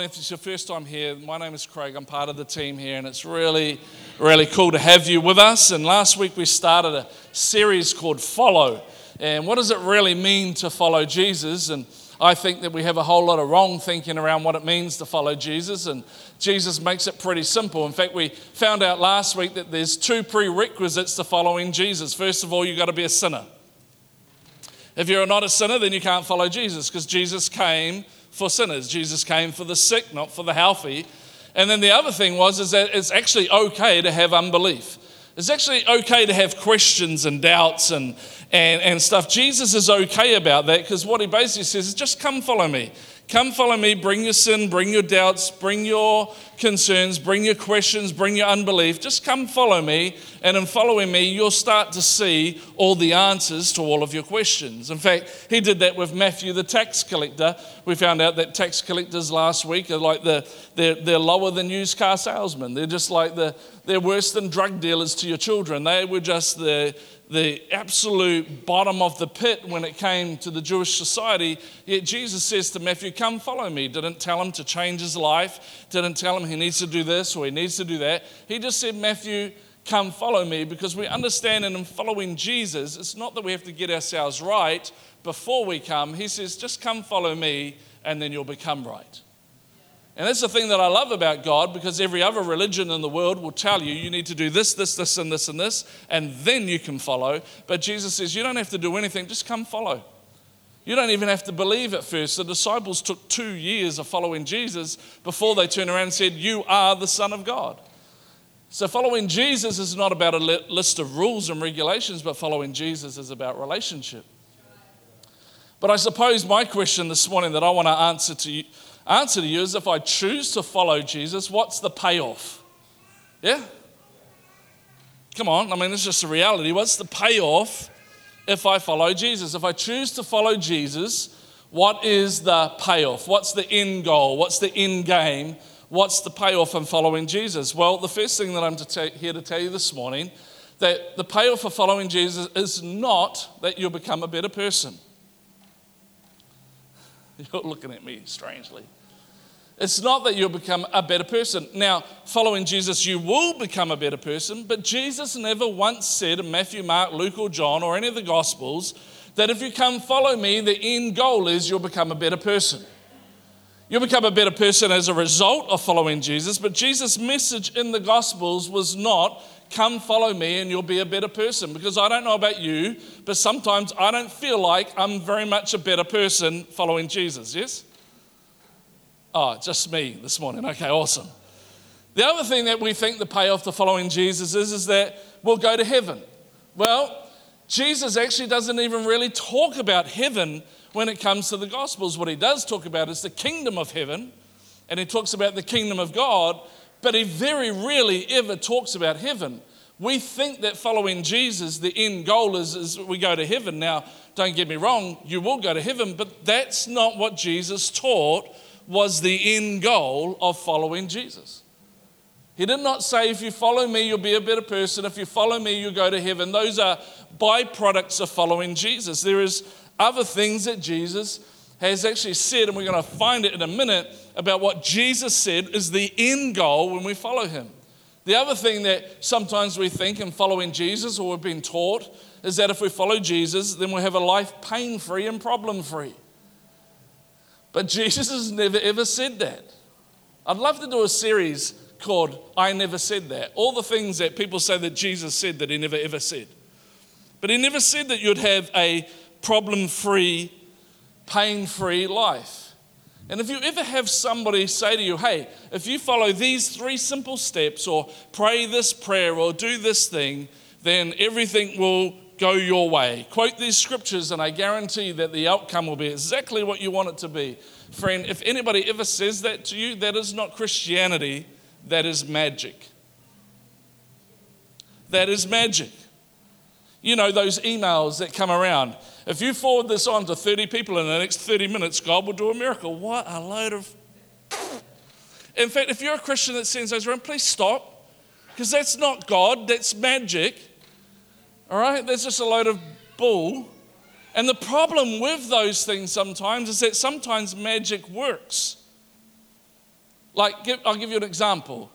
If it's your first time here, my name is Craig. I'm part of the team here, and it's really, really cool to have you with us. And last week we started a series called Follow. And what does it really mean to follow Jesus? And I think that we have a whole lot of wrong thinking around what it means to follow Jesus, and Jesus makes it pretty simple. In fact, we found out last week that there's two prerequisites to following Jesus. First of all, you've got to be a sinner. If you're not a sinner, then you can't follow Jesus because Jesus came for sinners. Jesus came for the sick, not for the healthy. And then the other thing was is that it's actually okay to have unbelief. It's actually okay to have questions and doubts and, and, and stuff. Jesus is okay about that because what he basically says is just come follow me. Come follow me, bring your sin, bring your doubts, bring your concerns, bring your questions, bring your unbelief. Just come follow me, and in following me, you'll start to see all the answers to all of your questions. In fact, he did that with Matthew, the tax collector. We found out that tax collectors last week are like the, they're, they're lower than used car salesmen. They're just like the, they're worse than drug dealers to your children. They were just the, the absolute bottom of the pit when it came to the Jewish society. Yet Jesus says to Matthew, Come follow me. Didn't tell him to change his life, didn't tell him he needs to do this or he needs to do that. He just said, Matthew, come follow me because we understand in following Jesus, it's not that we have to get ourselves right before we come. He says, Just come follow me and then you'll become right. And that's the thing that I love about God because every other religion in the world will tell you you need to do this, this, this, and this, and this, and then you can follow. But Jesus says you don't have to do anything, just come follow. You don't even have to believe at first. The disciples took two years of following Jesus before they turned around and said, You are the Son of God. So, following Jesus is not about a list of rules and regulations, but following Jesus is about relationship. But I suppose my question this morning that I want to answer to you answer to you is if I choose to follow Jesus, what's the payoff? Yeah? Come on, I mean, it's just a reality. What's the payoff if I follow Jesus? If I choose to follow Jesus, what is the payoff? What's the end goal? What's the end game? What's the payoff in following Jesus? Well, the first thing that I'm to here to tell you this morning that the payoff for following Jesus is not that you'll become a better person. You're looking at me strangely. It's not that you'll become a better person. Now, following Jesus, you will become a better person, but Jesus never once said in Matthew, Mark, Luke, or John, or any of the Gospels, that if you come follow me, the end goal is you'll become a better person. You'll become a better person as a result of following Jesus, but Jesus' message in the Gospels was not, come follow me and you'll be a better person. Because I don't know about you, but sometimes I don't feel like I'm very much a better person following Jesus, yes? Oh, just me this morning. Okay, awesome. The other thing that we think the payoff to following Jesus is, is that we'll go to heaven. Well, Jesus actually doesn't even really talk about heaven when it comes to the Gospels. What he does talk about is the kingdom of heaven, and he talks about the kingdom of God, but he very rarely ever talks about heaven. We think that following Jesus, the end goal is, is we go to heaven. Now, don't get me wrong, you will go to heaven, but that's not what Jesus taught was the end goal of following Jesus. He did not say, if you follow me, you'll be a better person. If you follow me, you'll go to heaven. Those are byproducts of following Jesus. There is other things that Jesus has actually said, and we're going to find it in a minute, about what Jesus said is the end goal when we follow him. The other thing that sometimes we think in following Jesus, or we've been taught, is that if we follow Jesus, then we'll have a life pain free and problem free. But Jesus has never ever said that. I'd love to do a series called I Never Said That. All the things that people say that Jesus said that he never ever said. But he never said that you'd have a problem free, pain free life. And if you ever have somebody say to you, hey, if you follow these three simple steps, or pray this prayer, or do this thing, then everything will go your way. Quote these scriptures, and I guarantee that the outcome will be exactly what you want it to be. Friend, if anybody ever says that to you, that is not Christianity, that is magic. That is magic. You know, those emails that come around. If you forward this on to 30 people in the next 30 minutes, God will do a miracle. What a load of. In fact, if you're a Christian that sends those around, please stop. Because that's not God, that's magic. All right? There's just a load of bull. And the problem with those things sometimes is that sometimes magic works. Like, I'll give you an example.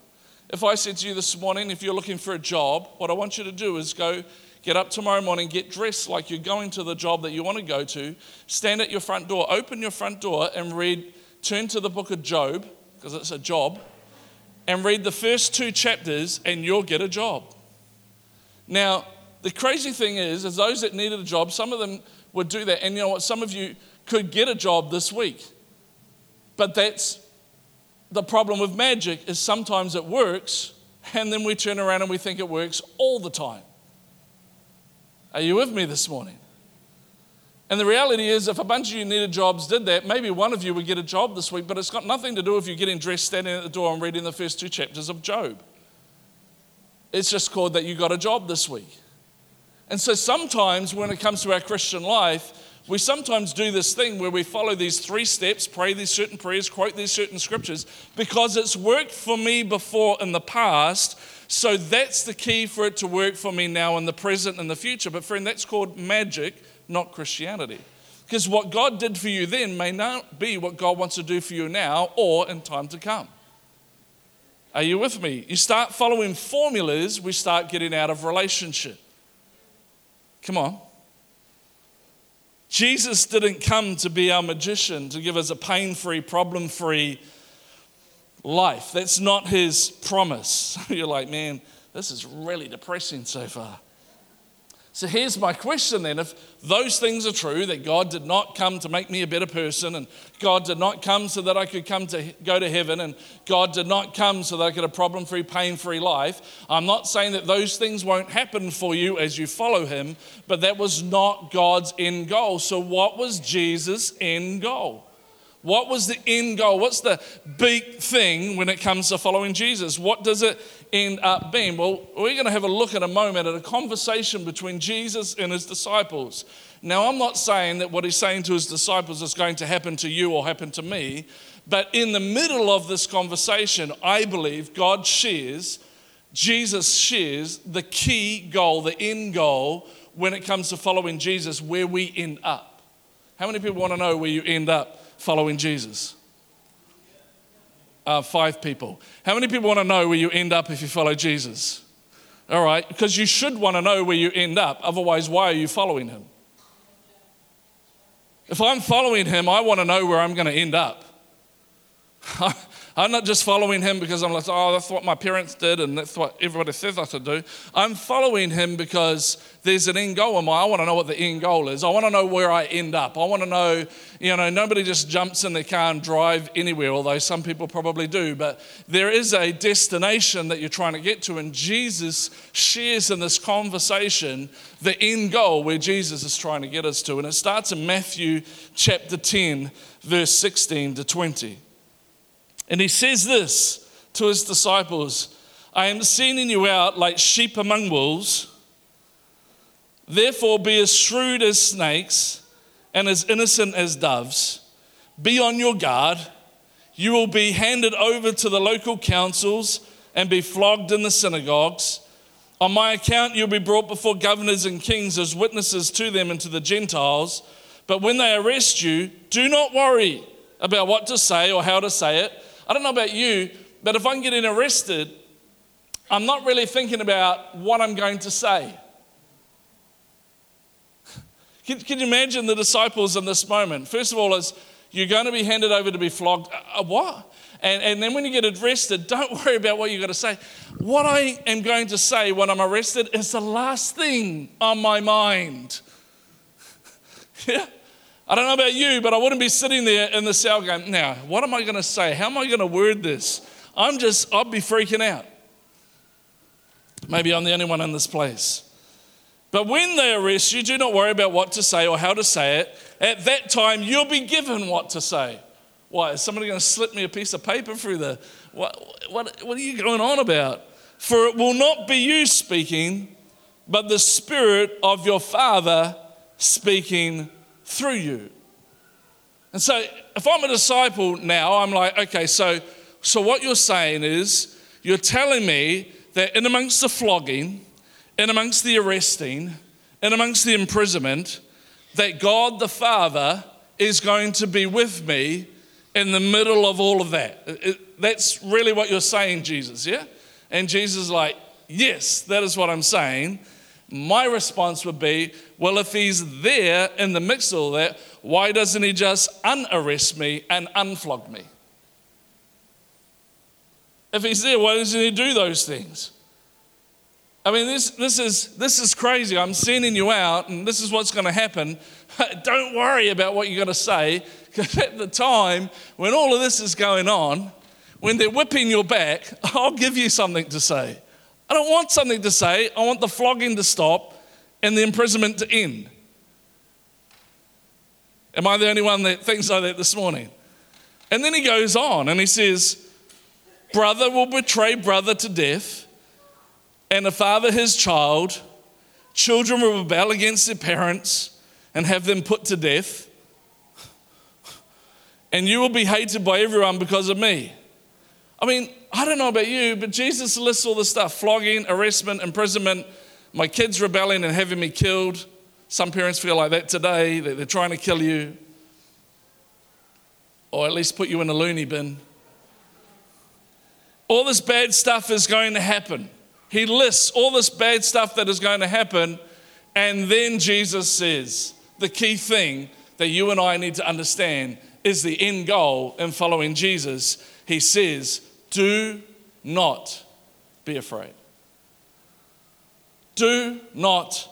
If I said to you this morning, if you're looking for a job, what I want you to do is go get up tomorrow morning, get dressed like you're going to the job that you want to go to, stand at your front door, open your front door, and read, turn to the book of Job, because it's a job, and read the first two chapters, and you'll get a job. Now, the crazy thing is, is those that needed a job, some of them would do that. And you know what? Some of you could get a job this week. But that's the problem with magic is sometimes it works, and then we turn around and we think it works all the time. Are you with me this morning? And the reality is, if a bunch of you needed jobs did that, maybe one of you would get a job this week, but it's got nothing to do with you getting dressed, standing at the door, and reading the first two chapters of Job. It's just called that you got a job this week. And so sometimes when it comes to our Christian life, we sometimes do this thing where we follow these three steps, pray these certain prayers, quote these certain scriptures, because it's worked for me before in the past. So that's the key for it to work for me now in the present and the future. But, friend, that's called magic, not Christianity. Because what God did for you then may not be what God wants to do for you now or in time to come. Are you with me? You start following formulas, we start getting out of relationship. Come on. Jesus didn't come to be our magician, to give us a pain free, problem free life. That's not his promise. You're like, man, this is really depressing so far. So here's my question then. If those things are true, that God did not come to make me a better person, and God did not come so that I could come to go to heaven, and God did not come so that I could have a problem free, pain free life, I'm not saying that those things won't happen for you as you follow Him, but that was not God's end goal. So, what was Jesus' end goal? What was the end goal? What's the big thing when it comes to following Jesus? What does it end up being? Well, we're going to have a look at a moment at a conversation between Jesus and his disciples. Now, I'm not saying that what he's saying to his disciples is going to happen to you or happen to me, but in the middle of this conversation, I believe God shares, Jesus shares the key goal, the end goal when it comes to following Jesus, where we end up. How many people want to know where you end up? Following Jesus? Uh, five people. How many people want to know where you end up if you follow Jesus? All right, because you should want to know where you end up. Otherwise, why are you following him? If I'm following him, I want to know where I'm going to end up. I'm not just following him because I'm like, oh, that's what my parents did and that's what everybody says I should do. I'm following him because there's an end goal in my. I want to know what the end goal is. I want to know where I end up. I want to know, you know, nobody just jumps in their car and drive anywhere, although some people probably do. But there is a destination that you're trying to get to, and Jesus shares in this conversation the end goal where Jesus is trying to get us to. And it starts in Matthew chapter 10, verse 16 to 20. And he says this to his disciples I am sending you out like sheep among wolves. Therefore, be as shrewd as snakes and as innocent as doves. Be on your guard. You will be handed over to the local councils and be flogged in the synagogues. On my account, you'll be brought before governors and kings as witnesses to them and to the Gentiles. But when they arrest you, do not worry about what to say or how to say it I don't know about you, but if I'm getting arrested, I'm not really thinking about what I'm going to say. Can, can you imagine the disciples in this moment? First of all, is you're going to be handed over to be flogged. Uh, uh what? And, and then when you get arrested, don't worry about what you're going to say. What I am going to say when I'm arrested is the last thing on my mind. yeah? I don't know about you, but I wouldn't be sitting there in the cell going, now, what am I going to say? How am I going to word this? I'm just, I'd be freaking out. Maybe I'm the only one in this place. But when they arrest you, do not worry about what to say or how to say it. At that time, you'll be given what to say. Why? Is somebody going to slip me a piece of paper through the. What, what, what are you going on about? For it will not be you speaking, but the Spirit of your Father speaking through you. And so if I'm a disciple now, I'm like, okay, so, so what you're saying is you're telling me that in amongst the flogging, in amongst the arresting, in amongst the imprisonment, that God the Father is going to be with me in the middle of all of that. It- that's really what you're saying, Jesus, yeah? And Jesus is like, Yes, that is what I'm saying. My response would be, Well, if he's there in the mix of all that, why doesn't he just unarrest me and unflog me? If he's there, why doesn't he do those things? I mean, this, this, is, this is crazy. I'm sending you out, and this is what's going to happen. Don't worry about what you're going to say, because at the time when all of this is going on, when they're whipping your back, I'll give you something to say. I don't want something to say, I want the flogging to stop and the imprisonment to end. Am I the only one that thinks like that this morning? And then he goes on and he says, Brother will betray brother to death and a father his child. Children will rebel against their parents and have them put to death. And you will be hated by everyone because of me. I mean, I don't know about you, but Jesus lists all this stuff flogging, arrestment, imprisonment, my kids rebelling and having me killed. Some parents feel like that today, that they're trying to kill you, or at least put you in a loony bin. All this bad stuff is going to happen. He lists all this bad stuff that is going to happen, and then Jesus says the key thing that you and I need to understand is the end goal in following Jesus. He says, Do not be afraid. Do not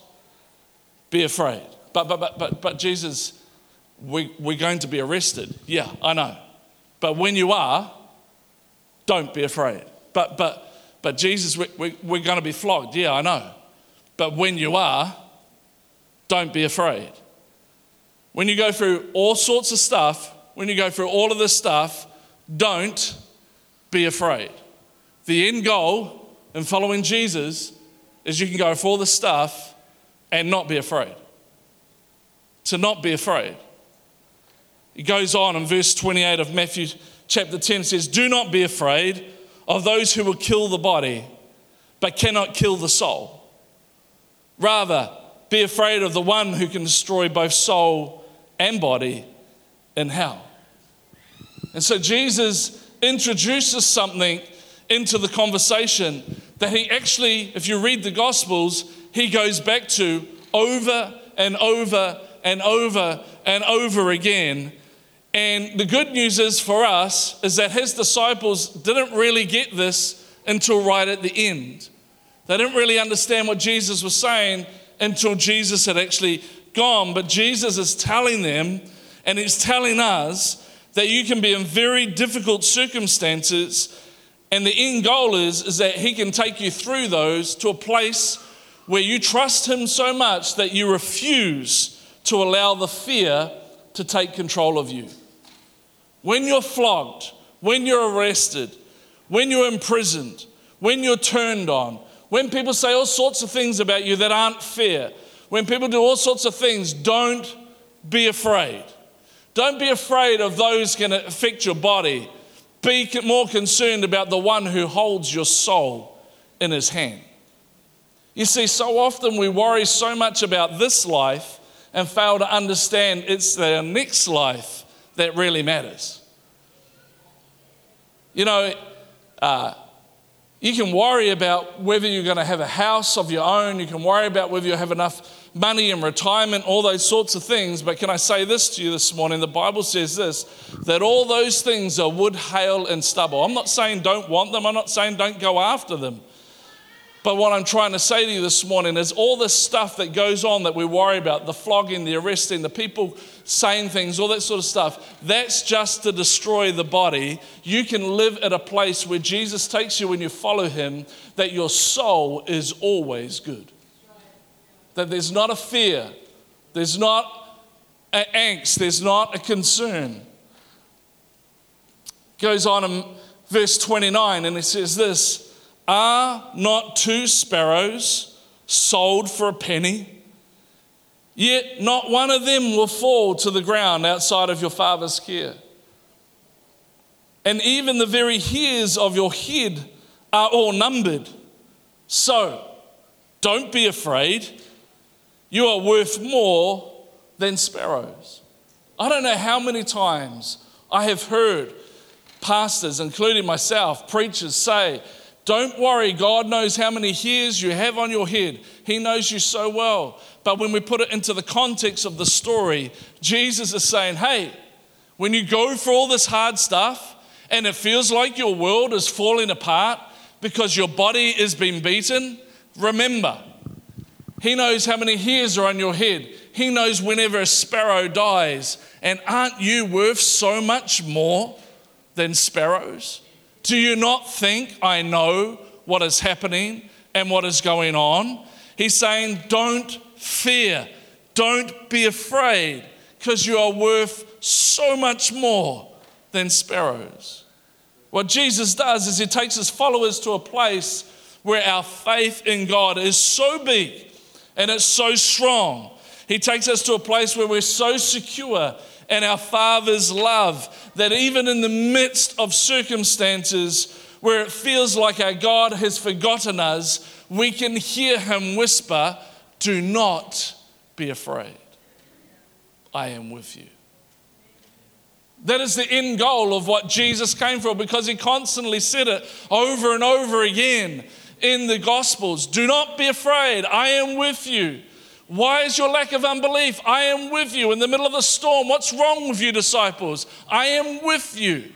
be afraid. But, but, but, but, but Jesus, we, we're going to be arrested. Yeah, I know. But when you are, don't be afraid. But, but, but Jesus, we, we, we're going to be flogged. Yeah, I know. But when you are, don't be afraid. When you go through all sorts of stuff, when you go through all of this stuff, don't be afraid. The end goal in following Jesus is you can go for this stuff and not be afraid. To not be afraid. He goes on in verse 28 of Matthew chapter 10 says, Do not be afraid of those who will kill the body, but cannot kill the soul. Rather, be afraid of the one who can destroy both soul and body in hell. And so Jesus introduces something into the conversation that he actually, if you read the Gospels, he goes back to over and over and over and over again. And the good news is for us is that his disciples didn't really get this until right at the end. They didn't really understand what Jesus was saying until Jesus had actually gone. But Jesus is telling them, and he's telling us, that you can be in very difficult circumstances, and the end goal is, is that he can take you through those to a place where you trust him so much that you refuse to allow the fear to take control of you. When you're flogged, when you're arrested, when you're imprisoned, when you're turned on, when people say all sorts of things about you that aren't fair, when people do all sorts of things, don't be afraid. Don't be afraid of those going to affect your body. Be more concerned about the one who holds your soul in his hand. You see, so often we worry so much about this life and fail to understand it's the next life that really matters. You know, uh, you can worry about whether you're going to have a house of your own, you can worry about whether you have enough money and retirement, all those sorts of things. But can I say this to you this morning? The Bible says this that all those things are wood, hail, and stubble. I'm not saying don't want them, I'm not saying don't go after them. But what I'm trying to say to you this morning is all this stuff that goes on that we worry about the flogging, the arresting, the people saying things, all that sort of stuff that's just to destroy the body. You can live at a place where Jesus takes you when you follow him, that your soul is always good. That there's not a fear, there's not an angst, there's not a concern. Goes on in verse 29 and it says this. Are not two sparrows sold for a penny? Yet not one of them will fall to the ground outside of your father's care. And even the very hairs of your head are all numbered. So don't be afraid. You are worth more than sparrows. I don't know how many times I have heard pastors, including myself, preachers say, Don't worry, God knows how many hairs you have on your head. He knows you so well. But when we put it into the context of the story, Jesus is saying, Hey, when you go through all this hard stuff and it feels like your world is falling apart because your body is being beaten, remember, He knows how many hairs are on your head. He knows whenever a sparrow dies. And aren't you worth so much more than sparrows? Do you not think I know what is happening and what is going on? He's saying, Don't fear, don't be afraid, because you are worth so much more than sparrows. What Jesus does is he takes his followers to a place where our faith in God is so big and it's so strong. He takes us to a place where we're so secure in our Father's love that even in the midst of circumstances where it feels like our God has forgotten us, we can hear Him whisper, Do not be afraid. I am with you. That is the end goal of what Jesus came for because he constantly said it over and over again in the Gospels. Do not be afraid, I am with you. Why is your lack of unbelief? I am with you in the middle of the storm. What's wrong with you, disciples? I am with you.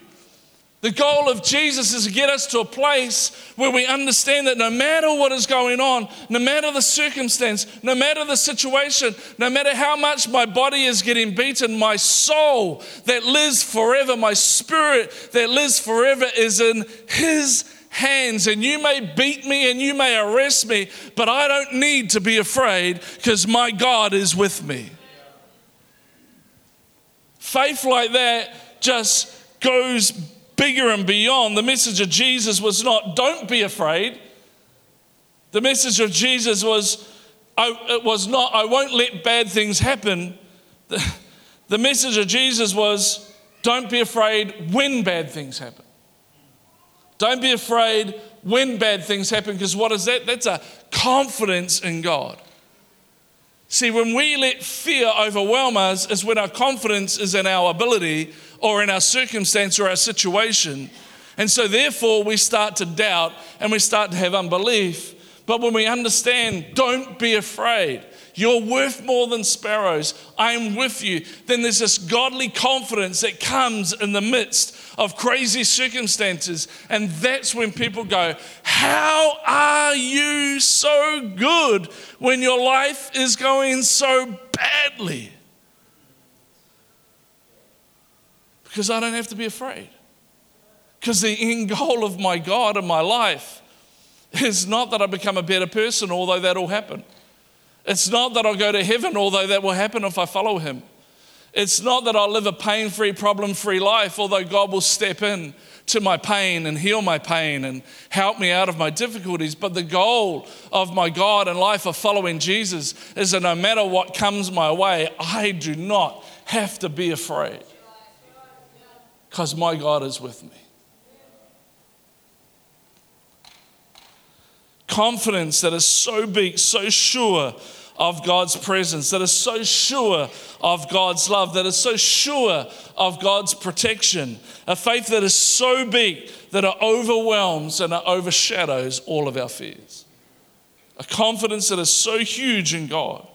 The goal of Jesus is to get us to a place where we understand that no matter what is going on, no matter the circumstance, no matter the situation, no matter how much my body is getting beaten, my soul that lives forever, my spirit that lives forever is in His hands. And you may beat me and you may arrest me, but I don't need to be afraid because my God is with me. Faith like that just goes bigger and beyond. The message of Jesus was not, don't be afraid. The message of Jesus was, I, it was not, I won't let bad things happen. The, the message of Jesus was, don't be afraid when bad things happen. Don't be afraid when bad things happen, because what is that? That's a confidence in God. See, when we let fear overwhelm us, is when our confidence is in our ability or in our circumstance or our situation. And so, therefore, we start to doubt and we start to have unbelief. But when we understand, don't be afraid, you're worth more than sparrows, I'm with you, then there's this godly confidence that comes in the midst of crazy circumstances. And that's when people go, How are you so good when your life is going so badly? Because I don't have to be afraid. Because the end goal of my God and my life is not that I become a better person, although that'll happen. It's not that I'll go to heaven, although that will happen if I follow Him. It's not that I'll live a pain free, problem free life, although God will step in to my pain and heal my pain and help me out of my difficulties. But the goal of my God and life of following Jesus is that no matter what comes my way, I do not have to be afraid because my God is with me. Confidence that is so big, so sure of God's presence, that is so sure of God's love, that is so sure of God's protection. A faith that is so big that it overwhelms and it overshadows all of our fears. A confidence that is so huge in God.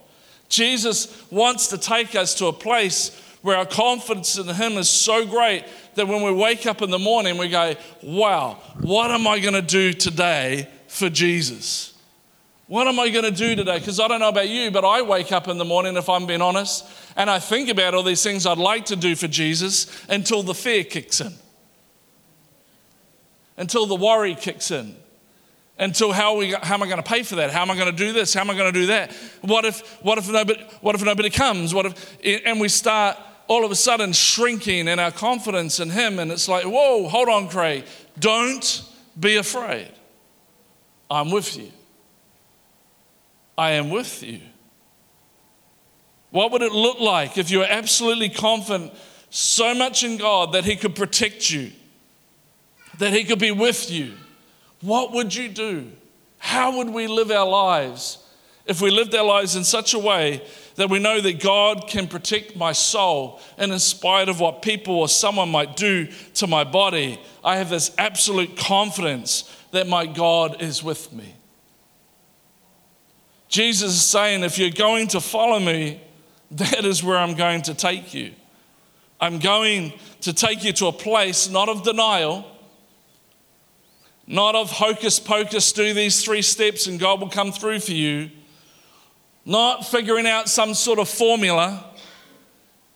Jesus wants to take us to a place where our confidence in Him is so great that when we wake up in the morning, we go, Wow, what am I going to do today for Jesus? What am I going to do today? Because I don't know about you, but I wake up in the morning, if I'm being honest, and I think about all these things I'd like to do for Jesus until the fear kicks in, until the worry kicks in, until how, we, how am I going to pay for that? How am I going to do this? How am I going to do that? What if, what if, nobody, what if nobody comes? What if, and we start all of a sudden shrinking in our confidence in Him, and it's like, whoa, hold on, Craig. Don't be afraid. I'm with you. I am with you. What would it look like if you were absolutely confident so much in God that He could protect you, that He could be with you? What would you do? How would we live our lives if we lived our lives in such a way that we know that God can protect my soul, and in spite of what people or someone might do to my body, I have this absolute confidence that my God is with me. Jesus is saying, if you're going to follow me, that is where I'm going to take you. I'm going to take you to a place not of denial, not of hocus pocus, do these three steps and God will come through for you, not figuring out some sort of formula.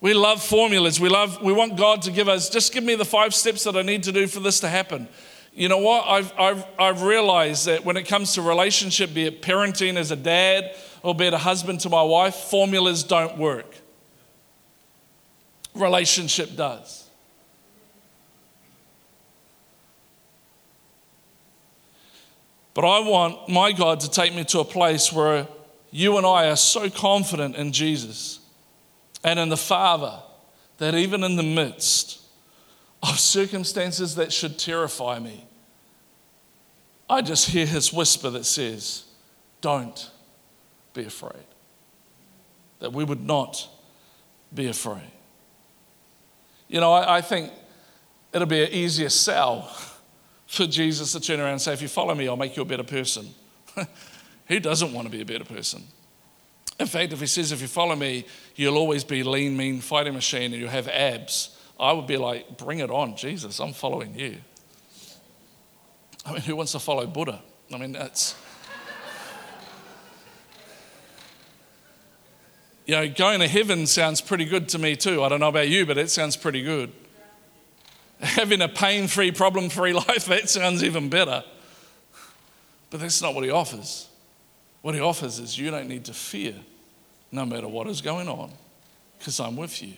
We love formulas. We love we want God to give us just give me the five steps that I need to do for this to happen. You know what? I've, I've, I've realized that when it comes to relationship, be it parenting as a dad or be it a husband to my wife, formulas don't work. Relationship does. But I want my God to take me to a place where you and I are so confident in Jesus and in the Father that even in the midst of circumstances that should terrify me, I just hear his whisper that says, Don't be afraid. That we would not be afraid. You know, I, I think it'll be an easier sell for Jesus to turn around and say, If you follow me, I'll make you a better person. Who doesn't want to be a better person? In fact, if he says, If you follow me, you'll always be lean, mean fighting machine and you'll have abs, I would be like, Bring it on, Jesus, I'm following you. I mean, who wants to follow Buddha? I mean, that's. you know, going to heaven sounds pretty good to me too. I don't know about you, but it sounds pretty good. Having a pain free, problem free life, that sounds even better. But that's not what he offers. What he offers is you don't need to fear no matter what is going on because I'm with you.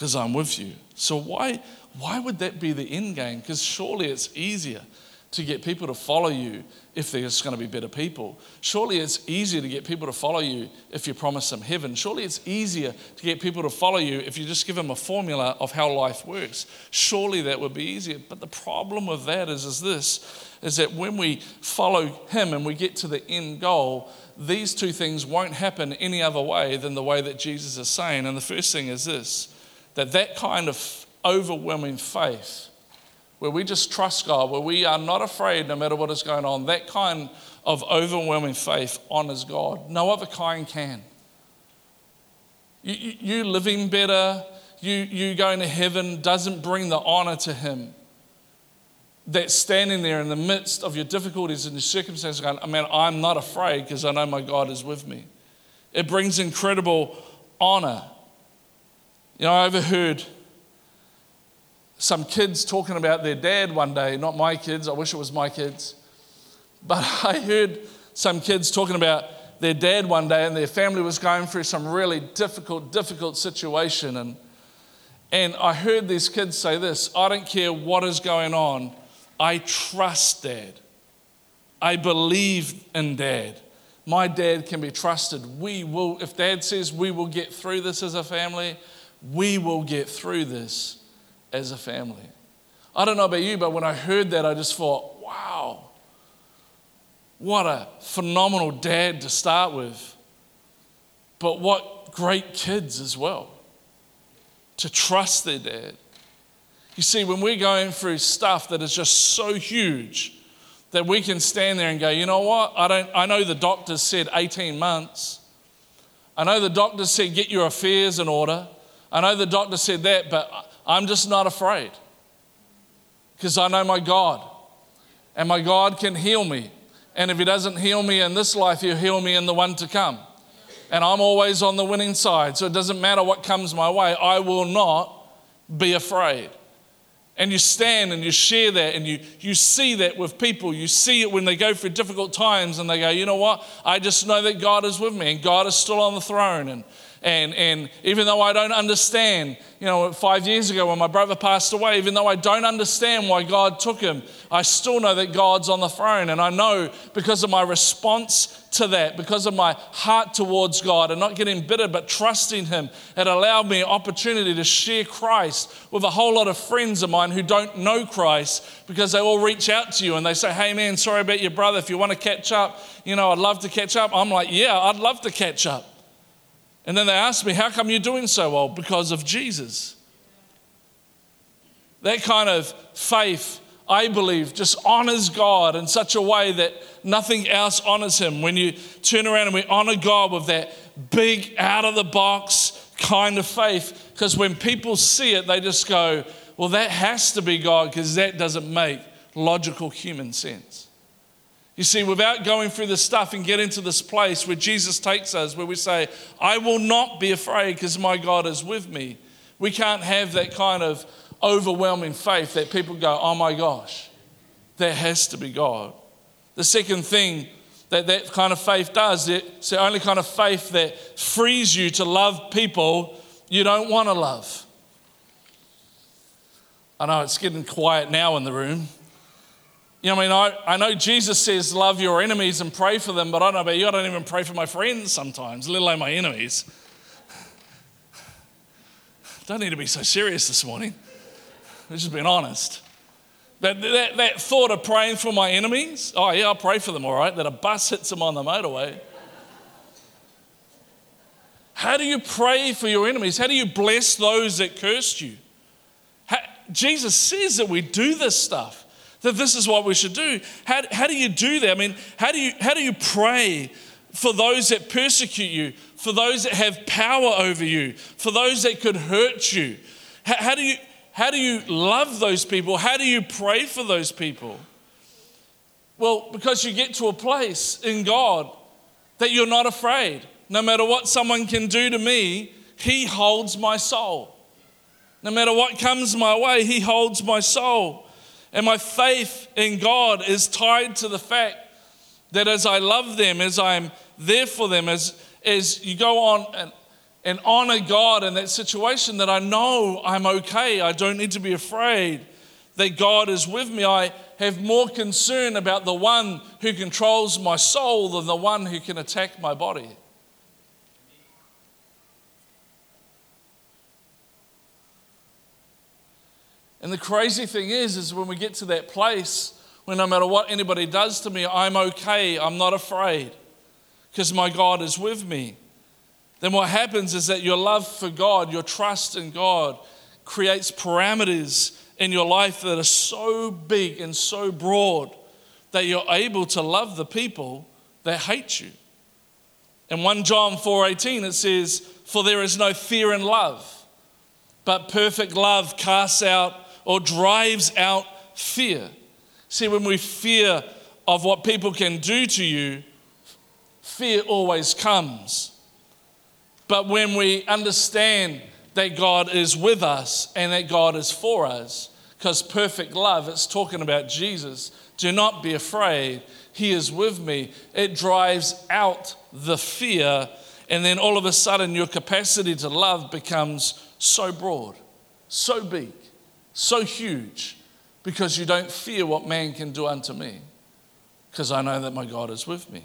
Because I'm with you. So, why, why would that be the end game? Because surely it's easier to get people to follow you if they're just going to be better people. Surely it's easier to get people to follow you if you promise them heaven. Surely it's easier to get people to follow you if you just give them a formula of how life works. Surely that would be easier. But the problem with that is, is this is that when we follow him and we get to the end goal, these two things won't happen any other way than the way that Jesus is saying. And the first thing is this that that kind of overwhelming faith where we just trust God, where we are not afraid no matter what is going on, that kind of overwhelming faith honors God. No other kind can. You, you, living better, you, you going to heaven doesn't bring the honor to Him. That standing there in the midst of your difficulties and your circumstances, going, I mean, I'm not afraid because I know my God is with me. It brings incredible honor. You know, I overheard some kids talking about their dad one day, not my kids, I wish it was my kids. But I heard some kids talking about their dad one day and their family was going through some really difficult, difficult situation. And, and I heard these kids say this I don't care what is going on, I trust dad. I believe in dad. My dad can be trusted. We will, if dad says we will get through this as a family, we will get through this as a family. I don't know about you, but when I heard that, I just thought, wow, what a phenomenal dad to start with. But what great kids as well to trust their dad. You see, when we're going through stuff that is just so huge that we can stand there and go, you know what? I, don't, I know the doctors said 18 months. I know the doctors said get your affairs in order. I know the doctor said that, but I'm just not afraid because I know my God. And my God can heal me. And if He doesn't heal me in this life, He'll heal me in the one to come. And I'm always on the winning side. So it doesn't matter what comes my way, I will not be afraid. And you stand and you share that and you, you see that with people. You see it when they go through difficult times and they go, you know what? I just know that God is with me and God is still on the throne. And, and, and even though I don't understand, you know, five years ago when my brother passed away, even though I don't understand why God took him, I still know that God's on the throne. And I know because of my response to that, because of my heart towards God and not getting bitter but trusting Him, it allowed me an opportunity to share Christ with a whole lot of friends of mine who don't know Christ because they all reach out to you and they say, Hey man, sorry about your brother. If you want to catch up, you know, I'd love to catch up. I'm like, Yeah, I'd love to catch up. And then they asked me, How come you're doing so well? Because of Jesus. That kind of faith, I believe, just honors God in such a way that nothing else honors Him. When you turn around and we honor God with that big, out of the box kind of faith, because when people see it, they just go, Well, that has to be God, because that doesn't make logical human sense. You see, without going through this stuff and getting to this place where Jesus takes us, where we say, I will not be afraid because my God is with me, we can't have that kind of overwhelming faith that people go, oh my gosh, there has to be God. The second thing that that kind of faith does, it's the only kind of faith that frees you to love people you don't want to love. I know it's getting quiet now in the room. You know, I mean, I, I know Jesus says, love your enemies and pray for them, but I don't know about you, I don't even pray for my friends sometimes, let alone my enemies. Don't need to be so serious this morning. I'm just being honest. That, that, that thought of praying for my enemies, oh, yeah, I'll pray for them, all right, that a bus hits them on the motorway. How do you pray for your enemies? How do you bless those that cursed you? How, Jesus says that we do this stuff that this is what we should do. How, how do you do that? I mean, how do you, how do you pray for those that persecute you, for those that have power over you, for those that could hurt you? How, how, do, you, how do you love those people? How do you pray for those people? Well, because you get to a place in God that you're not afraid. No matter what someone can do to me, He holds my soul. No matter what comes my way, He holds my soul. And my faith in God is tied to the fact that as I love them, as I'm there for them, as, as you go on and, and honor God in that situation, that I know I'm okay. I don't need to be afraid that God is with me. I have more concern about the one who controls my soul than the one who can attack my body. And the crazy thing is, is when we get to that place where no matter what anybody does to me, I'm okay, I'm not afraid, because my God is with me. Then what happens is that your love for God, your trust in God, creates parameters in your life that are so big and so broad that you're able to love the people that hate you. In 1 John 4:18 it says, "For there is no fear in love, but perfect love casts out or drives out fear. See, when we fear of what people can do to you, fear always comes. But when we understand that God is with us and that God is for us, because perfect love, it's talking about Jesus. Do not be afraid. He is with me. It drives out the fear, and then all of a sudden, your capacity to love becomes so broad, so big so huge because you don't fear what man can do unto me because I know that my God is with me.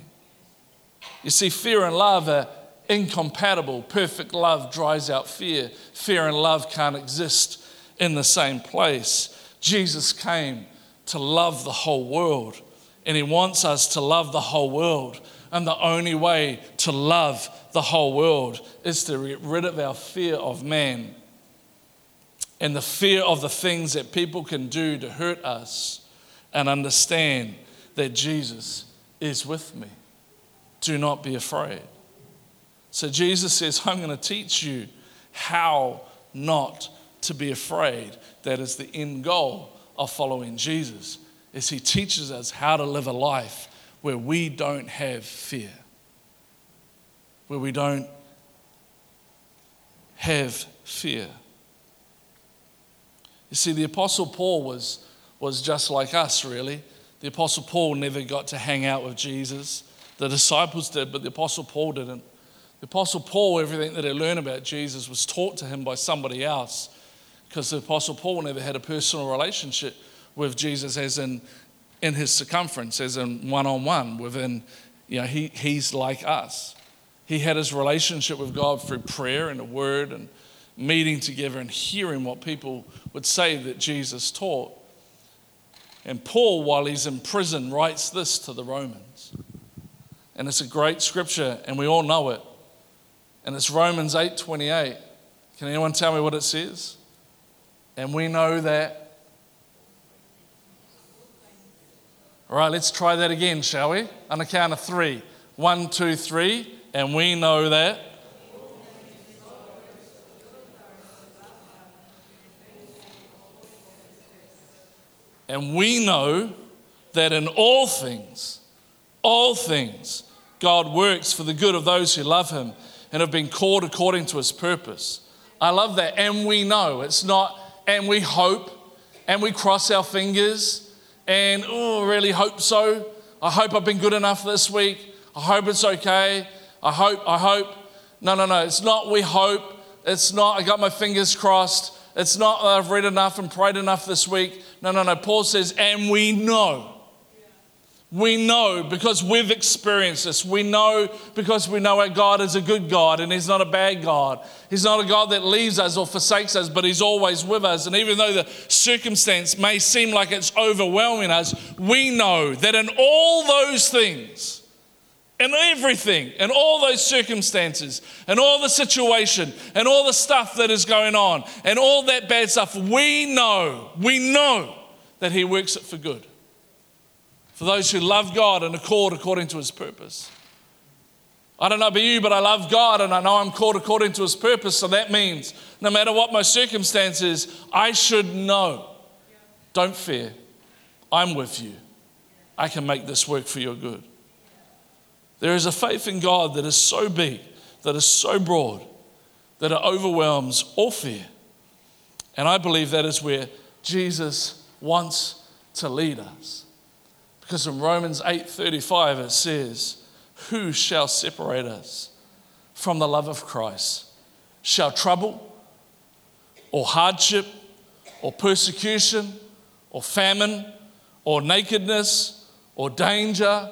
You see, fear and love are incompatible. Perfect love dries out fear. Fear and love can't exist in the same place. Jesus came to love the whole world, and He wants us to love the whole world. And the only way to love the whole world is to get rid of our fear of man and the fear of the things that people can do to hurt us and understand that Jesus is with me. Do not be afraid. So Jesus says, I'm going to teach you how not to be afraid. That is the end goal of following Jesus. Is he teaches us how to live a life where we don't have fear. Where we don't have fear. You see, the Apostle Paul was, was just like us, really. The Apostle Paul never got to hang out with Jesus. The disciples did, but the Apostle Paul didn't. The Apostle Paul, everything that he learned about Jesus was taught to him by somebody else because the Apostle Paul never had a personal relationship with Jesus as in, in his circumference, as in one on one, within, you know, he, he's like us. He had his relationship with God through prayer and the word and meeting together and hearing what people would say that Jesus taught. And Paul, while he's in prison, writes this to the Romans. And it's a great scripture, and we all know it. And it's Romans 8:28. Can anyone tell me what it says? And we know that All right, let's try that again, shall we? On a count of three. One, two, three. And we know that. And we know that in all things, all things, God works for the good of those who love Him and have been called according to His purpose. I love that. And we know. It's not, and we hope, and we cross our fingers, and oh, really hope so. I hope I've been good enough this week. I hope it's okay. I hope, I hope. No, no, no. It's not we hope. It's not I got my fingers crossed. It's not uh, I've read enough and prayed enough this week. No, no, no. Paul says, and we know. We know because we've experienced this. We know because we know our God is a good God and He's not a bad God. He's not a God that leaves us or forsakes us, but He's always with us. And even though the circumstance may seem like it's overwhelming us, we know that in all those things, in everything, and all those circumstances, and all the situation, and all the stuff that is going on, and all that bad stuff, we know, we know that He works it for good. For those who love God and are called according to His purpose. I don't know about you, but I love God and I know I'm called according to His purpose. So that means no matter what my circumstances, I should know. Don't fear. I'm with you. I can make this work for your good. There is a faith in God that is so big, that is so broad, that it overwhelms all fear. And I believe that is where Jesus wants to lead us. Because in Romans 8:35 it says, "Who shall separate us from the love of Christ? Shall trouble or hardship or persecution or famine or nakedness or danger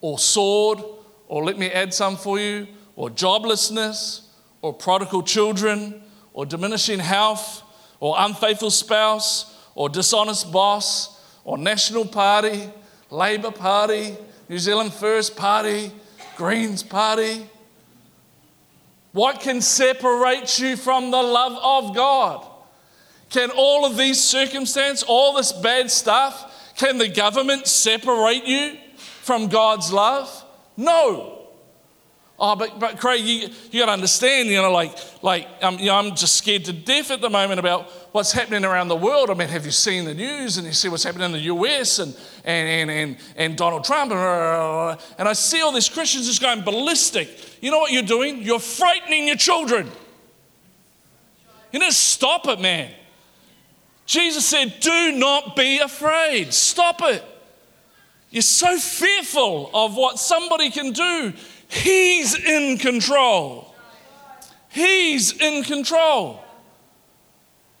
or sword?" Or let me add some for you, or joblessness, or prodigal children, or diminishing health, or unfaithful spouse, or dishonest boss, or National Party, Labour Party, New Zealand First Party, Greens Party. What can separate you from the love of God? Can all of these circumstances, all this bad stuff, can the government separate you from God's love? No. Oh, but, but Craig, you, you got to understand, you know, like, like um, you know, I'm just scared to death at the moment about what's happening around the world. I mean, have you seen the news and you see what's happening in the US and, and, and, and, and Donald Trump? And, and I see all these Christians just going ballistic. You know what you're doing? You're frightening your children. You need to stop it, man. Jesus said, Do not be afraid. Stop it. You're so fearful of what somebody can do. He's in control. He's in control.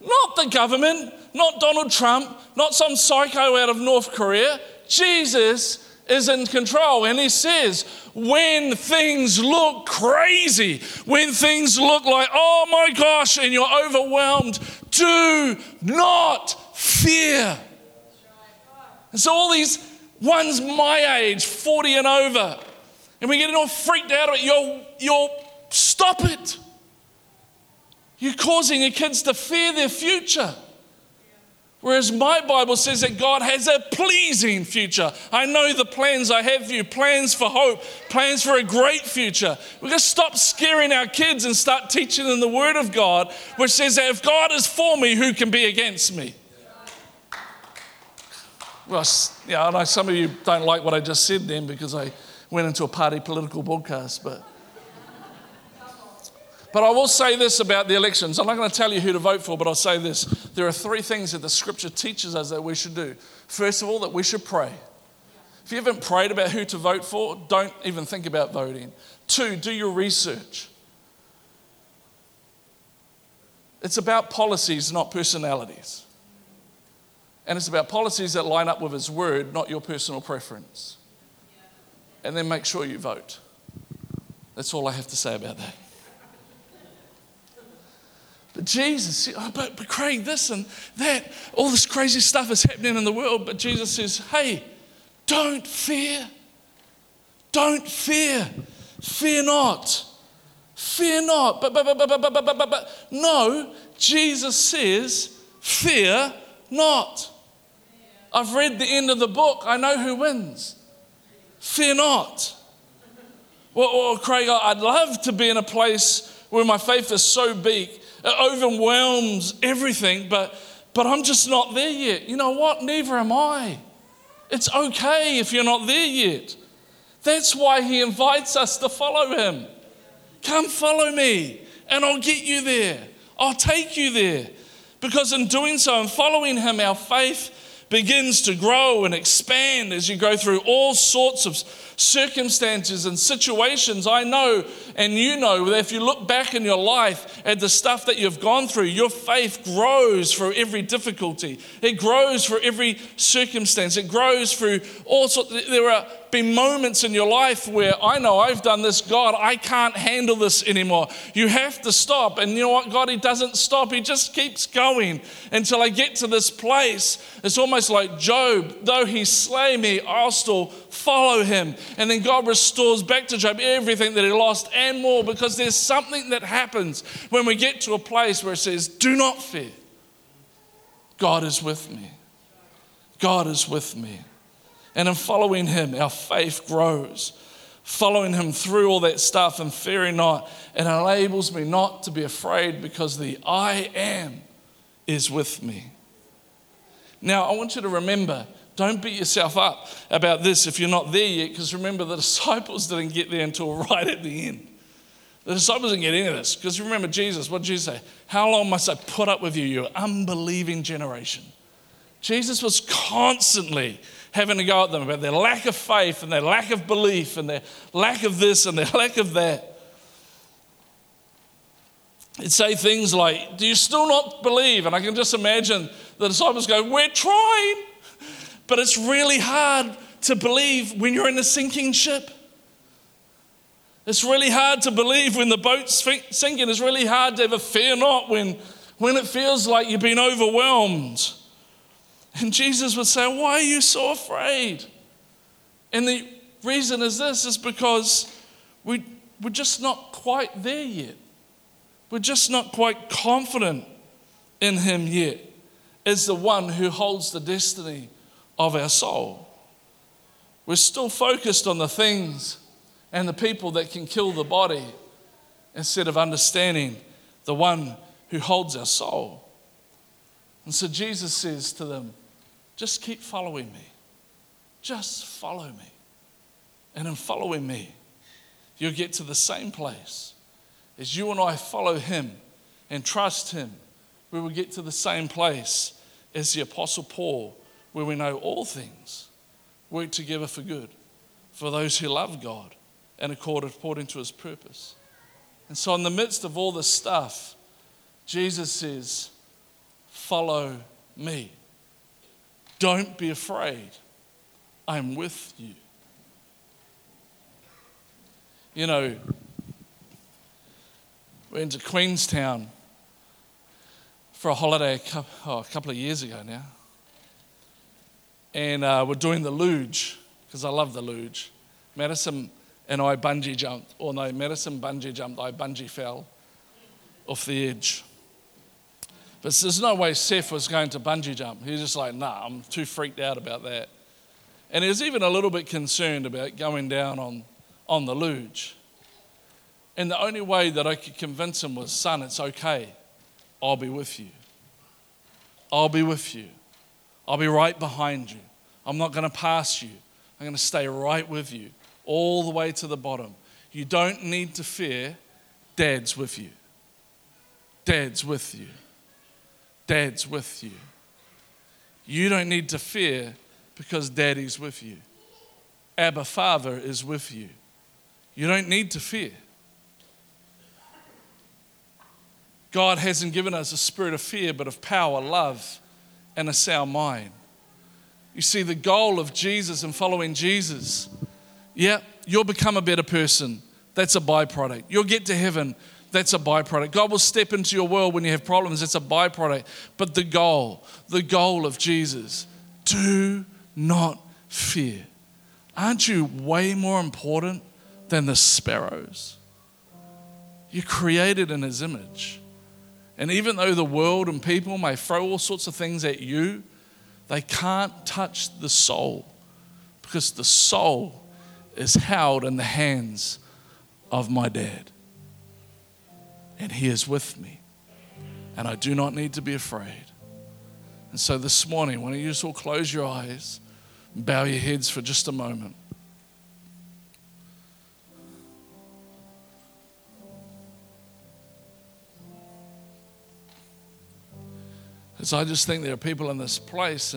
Not the government, not Donald Trump, not some psycho out of North Korea. Jesus is in control. And he says, when things look crazy, when things look like, oh my gosh, and you're overwhelmed, do not fear. And so all these One's my age, 40 and over. And we're getting all freaked out about you're, you're stop it. You're causing your kids to fear their future. Whereas my Bible says that God has a pleasing future. I know the plans I have for you plans for hope, plans for a great future. We're going to stop scaring our kids and start teaching them the Word of God, which says that if God is for me, who can be against me? Well, yeah, I know some of you don't like what I just said then because I went into a party political broadcast, but. But I will say this about the elections. I'm not going to tell you who to vote for, but I'll say this. There are three things that the scripture teaches us that we should do. First of all, that we should pray. If you haven't prayed about who to vote for, don't even think about voting. Two, do your research. It's about policies, not personalities. And it's about policies that line up with His word, not your personal preference. And then make sure you vote. That's all I have to say about that. But Jesus, oh, but, but Craig, this and that, all this crazy stuff is happening in the world. But Jesus says, hey, don't fear. Don't fear. Fear not. Fear not. But, but, but, but, but, but, but, but, but. No, Jesus says, Fear not. I've read the end of the book. I know who wins. Fear not. Well, well, Craig, I'd love to be in a place where my faith is so big, it overwhelms everything, but, but I'm just not there yet. You know what? Neither am I. It's okay if you're not there yet. That's why he invites us to follow him. Come follow me, and I'll get you there. I'll take you there. Because in doing so and following him, our faith begins to grow and expand as you go through all sorts of circumstances and situations. I know and you know that if you look back in your life at the stuff that you've gone through, your faith grows through every difficulty. It grows through every circumstance. It grows through all sorts. There are been moments in your life where I know I've done this, God, I can't handle this anymore. You have to stop. And you know what? God, He doesn't stop, He just keeps going until I get to this place. It's almost like Job, though He slay me, I'll still follow Him. And then God restores back to Job everything that he lost and more because there's something that happens when we get to a place where it says, Do not fear. God is with me. God is with me. And in following Him, our faith grows. Following Him through all that stuff and fearing not, it enables me not to be afraid because the I am is with me. Now, I want you to remember don't beat yourself up about this if you're not there yet, because remember, the disciples didn't get there until right at the end. The disciples didn't get any of this, because remember, Jesus, what did Jesus say? How long must I put up with you, you unbelieving generation? Jesus was constantly having to go at them about their lack of faith and their lack of belief and their lack of this and their lack of that. It'd say things like, Do you still not believe? And I can just imagine the disciples go, We're trying. But it's really hard to believe when you're in a sinking ship. It's really hard to believe when the boat's sinking. It's really hard to ever fear not when, when it feels like you've been overwhelmed. And Jesus would say, Why are you so afraid? And the reason is this is because we, we're just not quite there yet. We're just not quite confident in Him yet as the one who holds the destiny of our soul. We're still focused on the things and the people that can kill the body instead of understanding the one who holds our soul. And so Jesus says to them, just keep following me. Just follow me. And in following me, you'll get to the same place. As you and I follow him and trust him, we will get to the same place as the Apostle Paul, where we know all things work together for good for those who love God and according to his purpose. And so, in the midst of all this stuff, Jesus says, Follow me. Don't be afraid. I'm with you. You know, we went to Queenstown for a holiday a couple, oh, a couple of years ago now. And uh, we're doing the luge, because I love the luge. Madison and I bungee jumped. Or no, Madison bungee jumped, I bungee fell off the edge. But there's no way Seth was going to bungee jump. He was just like, nah, I'm too freaked out about that. And he was even a little bit concerned about going down on, on the luge. And the only way that I could convince him was, son, it's okay. I'll be with you. I'll be with you. I'll be right behind you. I'm not going to pass you. I'm going to stay right with you all the way to the bottom. You don't need to fear. Dad's with you. Dad's with you. Dad's with you. You don't need to fear because Daddy's with you. Abba Father is with you. You don't need to fear. God hasn't given us a spirit of fear, but of power, love, and a sound mind. You see, the goal of Jesus and following Jesus, yeah, you'll become a better person. That's a byproduct. You'll get to heaven that's a byproduct. God will step into your world when you have problems. It's a byproduct. But the goal, the goal of Jesus, do not fear. Aren't you way more important than the sparrows? You're created in His image. And even though the world and people may throw all sorts of things at you, they can't touch the soul because the soul is held in the hands of my dad. And he is with me. And I do not need to be afraid. And so this morning, why don't you just all close your eyes and bow your heads for just a moment. As I just think there are people in this place.